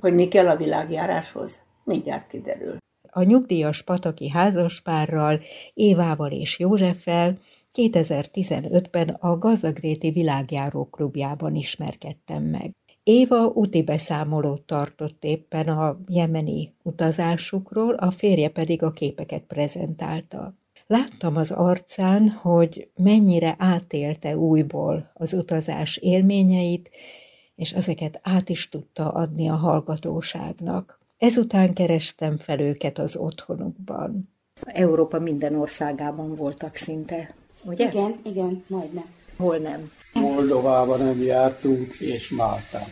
Hogy mi kell a világjáráshoz, mindjárt kiderül. A nyugdíjas pataki házaspárral, Évával és Józseffel 2015-ben a Gazdagréti Világjáró Klubjában ismerkedtem meg. Éva úti beszámolót tartott éppen a jemeni utazásukról, a férje pedig a képeket prezentálta. Láttam az arcán, hogy mennyire átélte újból az utazás élményeit, és ezeket át is tudta adni a hallgatóságnak. Ezután kerestem fel őket az otthonukban. Európa minden országában voltak szinte, ugye? Igen, igen, majdnem. Hol nem? Moldovában nem jártunk, és Máltán.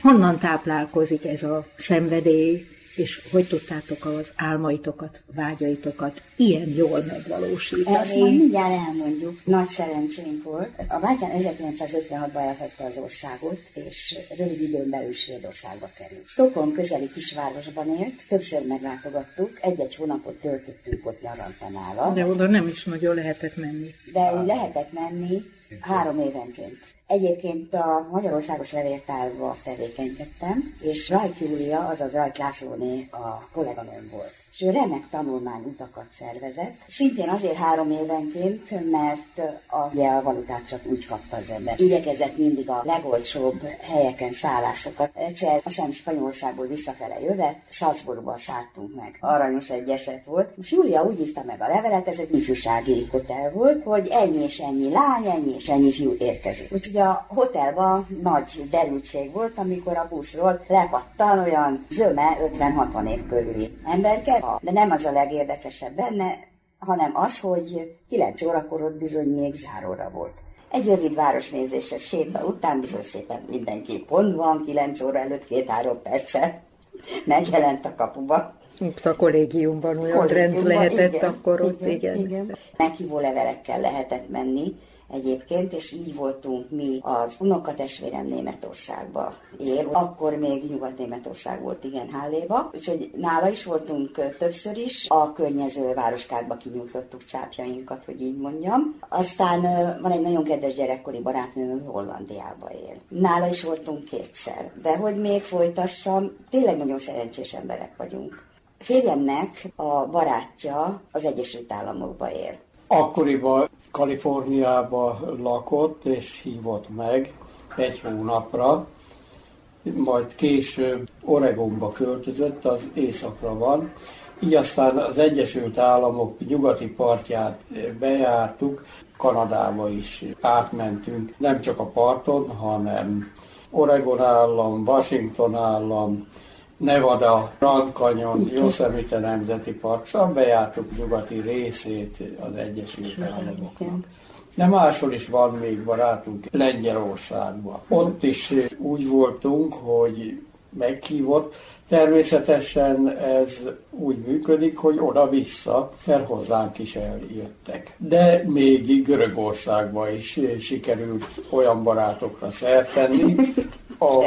Honnan táplálkozik ez a szenvedély, és hogy tudtátok az álmaitokat, vágyaitokat ilyen jól megvalósítani? Ezt majd mindjárt elmondjuk. Nagy szerencsénk volt. A bátyám 1956-ban elhagyta az országot, és rövid időn belül Svédországba került. Stockholm közeli kisvárosban élt, többször meglátogattuk, egy-egy hónapot töltöttünk ott nyaranta nála. De oda nem is nagyon lehetett menni. De úgy lehetett menni három évenként. Egyébként a Magyarországos Levéltárba tevékenykedtem, és Rajk Júlia, azaz Rajk Lászlóné a kolléganőm volt és ő remek tanulmány utakat szervezett. Szintén azért három évenként, mert a, ugye a valutát csak úgy kapta az ember. Igyekezett mindig a legolcsóbb helyeken szállásokat. Egyszer, azt hiszem Spanyolországból visszafele jövet, Salzburgban szálltunk meg. Aranyos egy eset volt. Most Júlia úgy írta meg a levelet, ez egy ifjúsági hotel volt, hogy ennyi és ennyi lány, ennyi és ennyi fiú érkezik. Úgyhogy a hotelban nagy derültség volt, amikor a buszról lepattan olyan zöme 50-60 év körüli emberke, de nem az a legérdekesebb benne, hanem az, hogy 9 órakor ott bizony még záróra volt. Egy rövid városnézéses séta után bizony szépen mindenki pont van, 9 óra előtt két-három perccel megjelent a kapuba. Itt a kollégiumban olyan rend lehetett igen, akkor ott, igen. igen. igen. Meghívó levelekkel lehetett menni, egyébként, és így voltunk mi az unokatestvérem Németországba él. Akkor még Nyugat-Németország volt, igen, Hálléba. Úgyhogy nála is voltunk többször is. A környező városkákba kinyújtottuk csápjainkat, hogy így mondjam. Aztán van egy nagyon kedves gyerekkori barátnőm, Hollandiába él. Nála is voltunk kétszer. De hogy még folytassam, tényleg nagyon szerencsés emberek vagyunk. Férjemnek a barátja az Egyesült Államokba él. Akkoriban Kaliforniába lakott, és hívott meg egy hónapra, majd később Oregonba költözött, az északra van. Így aztán az Egyesült Államok nyugati partját bejártuk, Kanadába is átmentünk, nem csak a parton, hanem Oregon állam, Washington állam, Nevada, Grand Canyon, Yosemite Nemzeti Park, szóval bejártuk nyugati részét az Egyesült Államoknak. De máshol is van még barátunk Lengyelországban. Ott is úgy voltunk, hogy meghívott. Természetesen ez úgy működik, hogy oda-vissza, mert hozzánk is eljöttek. De még Görögországban is sikerült olyan barátokra szert tenni, a,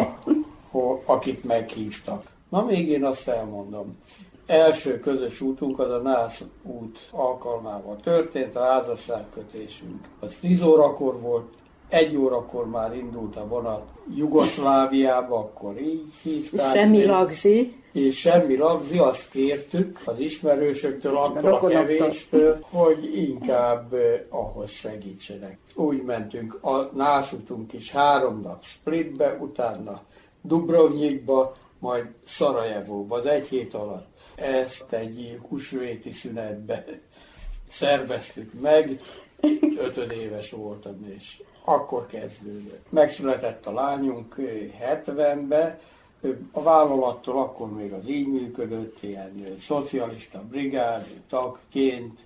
akik meghívtak. Na még én azt elmondom. Első közös útunk az a NÁSZ út alkalmával történt, a házasságkötésünk. Az 10 órakor volt, egy órakor már indult a vonat Jugoszláviába, akkor így hívták. Semmi lagzi. És semmi lagzi, azt kértük az ismerősöktől, attól a kevéstől, hogy inkább eh, ahhoz segítsenek. Úgy mentünk, a nászutunk is három nap Splitbe, utána Dubrovnikba, majd Szarajevóba, az egy hét alatt. Ezt egy húsvéti szünetbe szerveztük meg, ötödéves voltam, és akkor kezdődött. Megszületett a lányunk 70-be, a vállalattól akkor még az így működött, ilyen szocialista brigád tagként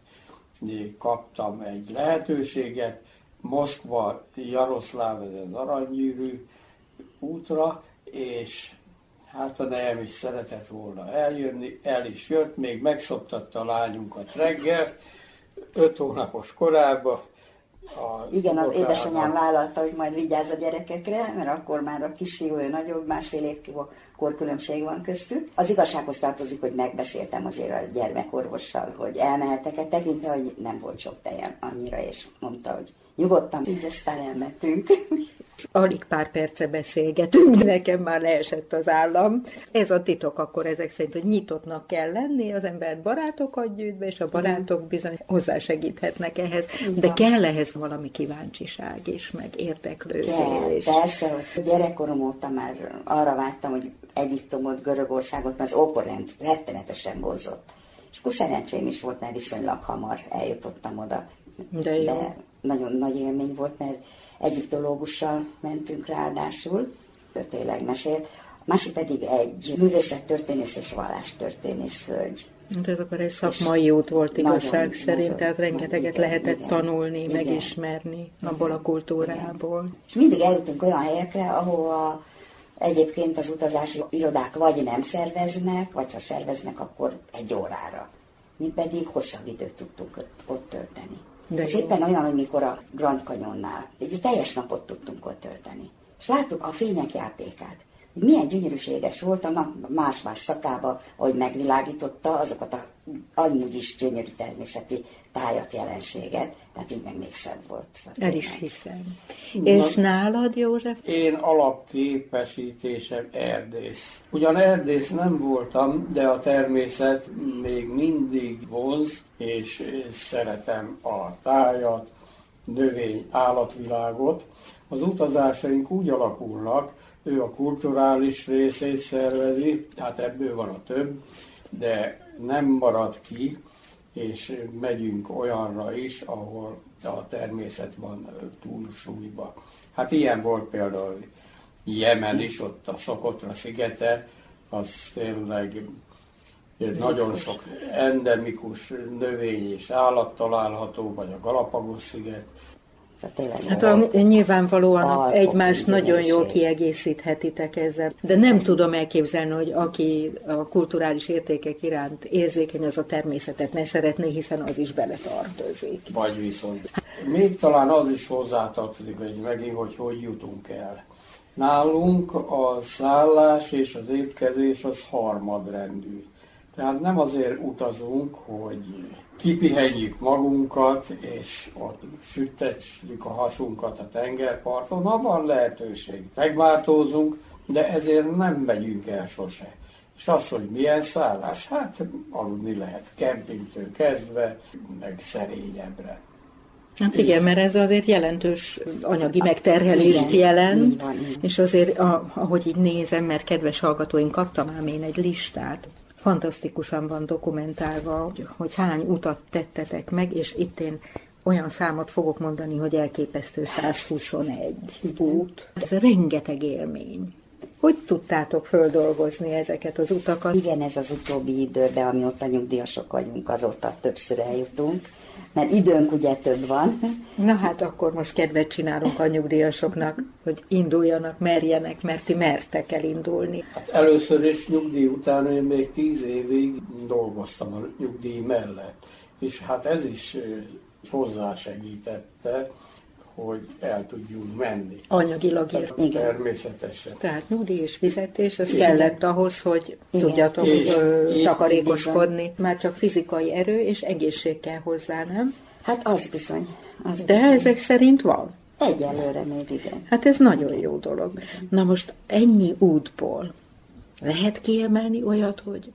kaptam egy lehetőséget, Moszkva, Jaroszláv, ez az aranygyűrű útra, és Hát a nejem is szeretett volna eljönni, el is jött, még megszoktatta a lányunkat reggel, öt hónapos korában. A Igen, az édesanyám vállalta, hogy majd vigyáz a gyerekekre, mert akkor már a kisfiú ő nagyobb, másfél év korkülönbség van köztük. Az igazsághoz tartozik, hogy megbeszéltem azért a gyermekorvossal, hogy elmehetek-e, tekintve, hogy nem volt sok tejem annyira, és mondta, hogy nyugodtan, így aztán elmentünk. Alig pár perce beszélgetünk, nekem már leesett az állam. Ez a titok akkor ezek szerint, hogy nyitottnak kell lenni, az ember barátokat gyűjt be, és a barátok bizony hozzásegíthetnek ehhez, de kell ehhez valami kíváncsiság is, meg érdeklődés. Kell, persze, hogy gyerekkorom óta már arra vártam, hogy Egyiptomot, Görögországot, mert az ókorrend rettenetesen vonzott. És akkor szerencsém is volt, mert viszonylag hamar eljutottam oda. De jó. De nagyon nagy élmény volt, mert egyiptológussal mentünk ráadásul, ő tényleg mesélt. A másik pedig egy művészettörténész és vallástörténész hölgy. Hát ez akkor egy szakmai út volt igazság nagyon, szerint, nagyon, tehát rengeteget igen, lehetett igen, tanulni, igen, megismerni igen, abból a kultúrából. Igen. És mindig eljutunk olyan helyekre, ahol egyébként az utazási irodák vagy nem szerveznek, vagy ha szerveznek, akkor egy órára. Mi pedig hosszabb időt tudtunk ott tölteni. De Ez jó. éppen olyan, hogy mikor a Grand Canyonnál egy teljes napot tudtunk ott tölteni. És láttuk a fények játékát hogy milyen gyönyörűséges volt a nap más-más szakába, ahogy megvilágította azokat a amúgy is gyönyörű természeti tájat, jelenséget, tehát így meg még szebb volt. Szóval El is hiszem. Na, És nálad, József? Én alapképesítésem erdész. Ugyan erdész nem voltam, de a természet még mindig vonz, és szeretem a tájat, növény, állatvilágot. Az utazásaink úgy alakulnak, ő a kulturális részét szervezi, tehát ebből van a több, de nem marad ki, és megyünk olyanra is, ahol a természet van túlsúlyba. Hát ilyen volt például Jemen is, ott a Szokotra szigete, az tényleg nagyon sok endemikus növény és állat található, vagy a Galapagos sziget, Szóval hát a, nyilvánvalóan egymást nagyon jól kiegészíthetitek ezzel. De nem tudom elképzelni, hogy aki a kulturális értékek iránt érzékeny, az a természetet ne szeretné, hiszen az is beletartozik. Vagy viszont. Még talán az is hozzátartozik, hogy megint, hogy hogy jutunk el. Nálunk a szállás és az étkezés az harmadrendű. Tehát nem azért utazunk, hogy kipihenjük magunkat, és ott sütetjük a hasunkat a tengerparton, ha van lehetőség. Megváltózunk, de ezért nem megyünk el sose. És az, hogy milyen szállás, hát aludni lehet kempingtől kezdve, meg szerényebbre. Hát igen, mert ez azért jelentős anyagi megterhelést igen, jelent, így van, így. és azért, ahogy így nézem, mert kedves hallgatóink, kaptam ám én egy listát, fantasztikusan van dokumentálva, hogy hány utat tettetek meg, és itt én olyan számot fogok mondani, hogy elképesztő 121 út. Ez rengeteg élmény. Hogy tudtátok földolgozni ezeket az utakat? Igen, ez az utóbbi időben, amióta nyugdíjasok vagyunk, azóta többször eljutunk mert időnk ugye több van. Na hát akkor most kedvet csinálunk a nyugdíjasoknak, hogy induljanak, merjenek, mert ti mertek elindulni. Hát először is nyugdíj után én még tíz évig dolgoztam a nyugdíj mellett, és hát ez is hozzásegítette, hogy el tudjunk menni. Anyagilag Igen. Természetesen. Tehát nyugdíj és fizetés, az Igen. kellett ahhoz, hogy Igen. tudjatok és ö, takarékoskodni. Bizony. Már csak fizikai erő és egészség kell hozzá, nem? Hát az bizony. Az De bizony. ezek szerint van. Egyelőre még igen. Hát ez nagyon jó dolog. Na most ennyi útból lehet kiemelni olyat, hogy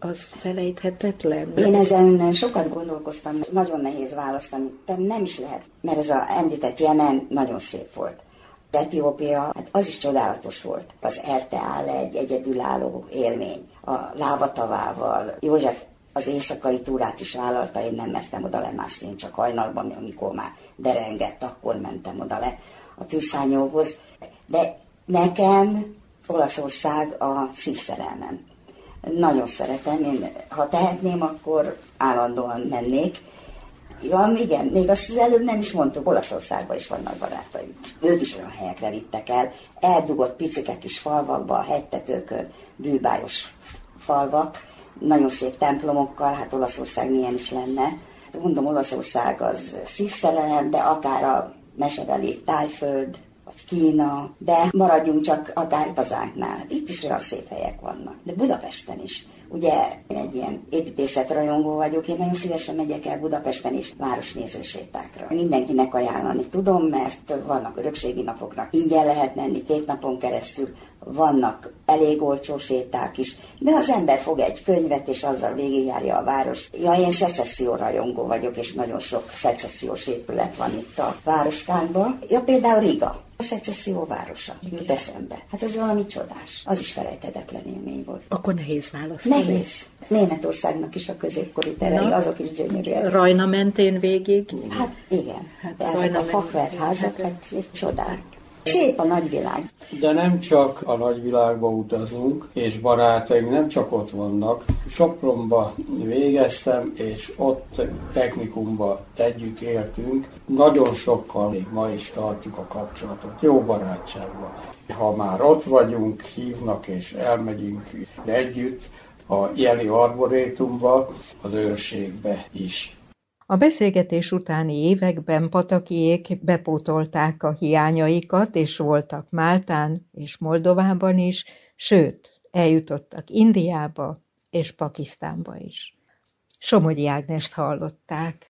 az felejthetetlen. Én ezen sokat gondolkoztam, nagyon nehéz választani, de nem is lehet, mert ez a említett Jemen nagyon szép volt. Etiópia, hát az is csodálatos volt. Az Erte áll egy egyedülálló élmény. A lávatavával, József az éjszakai túrát is vállalta, én nem mertem oda lemászni, én csak hajnalban, amikor már derengett, akkor mentem oda le a tűzszányóhoz. De nekem Olaszország a szívszerelmem. Nagyon szeretem, én ha tehetném, akkor állandóan mennék. Ja, igen, még azt az előbb nem is mondtuk, Olaszországban is vannak barátaim. Ők is olyan helyekre vittek el, eldugott picike kis falvakba, a hegytetőkön, bűbájos falvak, nagyon szép templomokkal, hát Olaszország milyen is lenne. Mondom, Olaszország az szívszerelem, de akár a mesebeli tájföld, Kína, de maradjunk csak akár hazánknál. Itt is olyan szép helyek vannak, de Budapesten is. Ugye én egy ilyen építészetrajongó vagyok, én nagyon szívesen megyek el Budapesten is városnéző sétákra. Mindenkinek ajánlani tudom, mert vannak örökségi napoknak ingyen lehet menni két napon keresztül, vannak elég olcsó séták is, de az ember fog egy könyvet, és azzal végigjárja a város. Ja, én szecesszió rajongó vagyok, és nagyon sok szecessziós épület van itt a városkánkban. Ja, például Riga. A szecesszió városa. Jut eszembe. Hát ez valami csodás. Az is felejthetetlen élmény volt. Akkor nehéz választani. Nehéz. Németországnak is a középkori terei, Na, azok is gyönyörűek. Rajna mentén végig? Hát igen. Hát De ezek a fakvert házak, hát, hát csodák. Szép a nagyvilág. De nem csak a nagyvilágba utazunk, és barátaim nem csak ott vannak. Sopronba végeztem, és ott technikumba együtt éltünk. Nagyon sokkal még ma is tartjuk a kapcsolatot, jó barátságban. Ha már ott vagyunk, hívnak és elmegyünk együtt a Jeli Arborétumba, az őrségbe is. A beszélgetés utáni években patakiék bepótolták a hiányaikat, és voltak Máltán és Moldovában is, sőt, eljutottak Indiába és Pakisztánba is. Somogyi Ágnest hallották.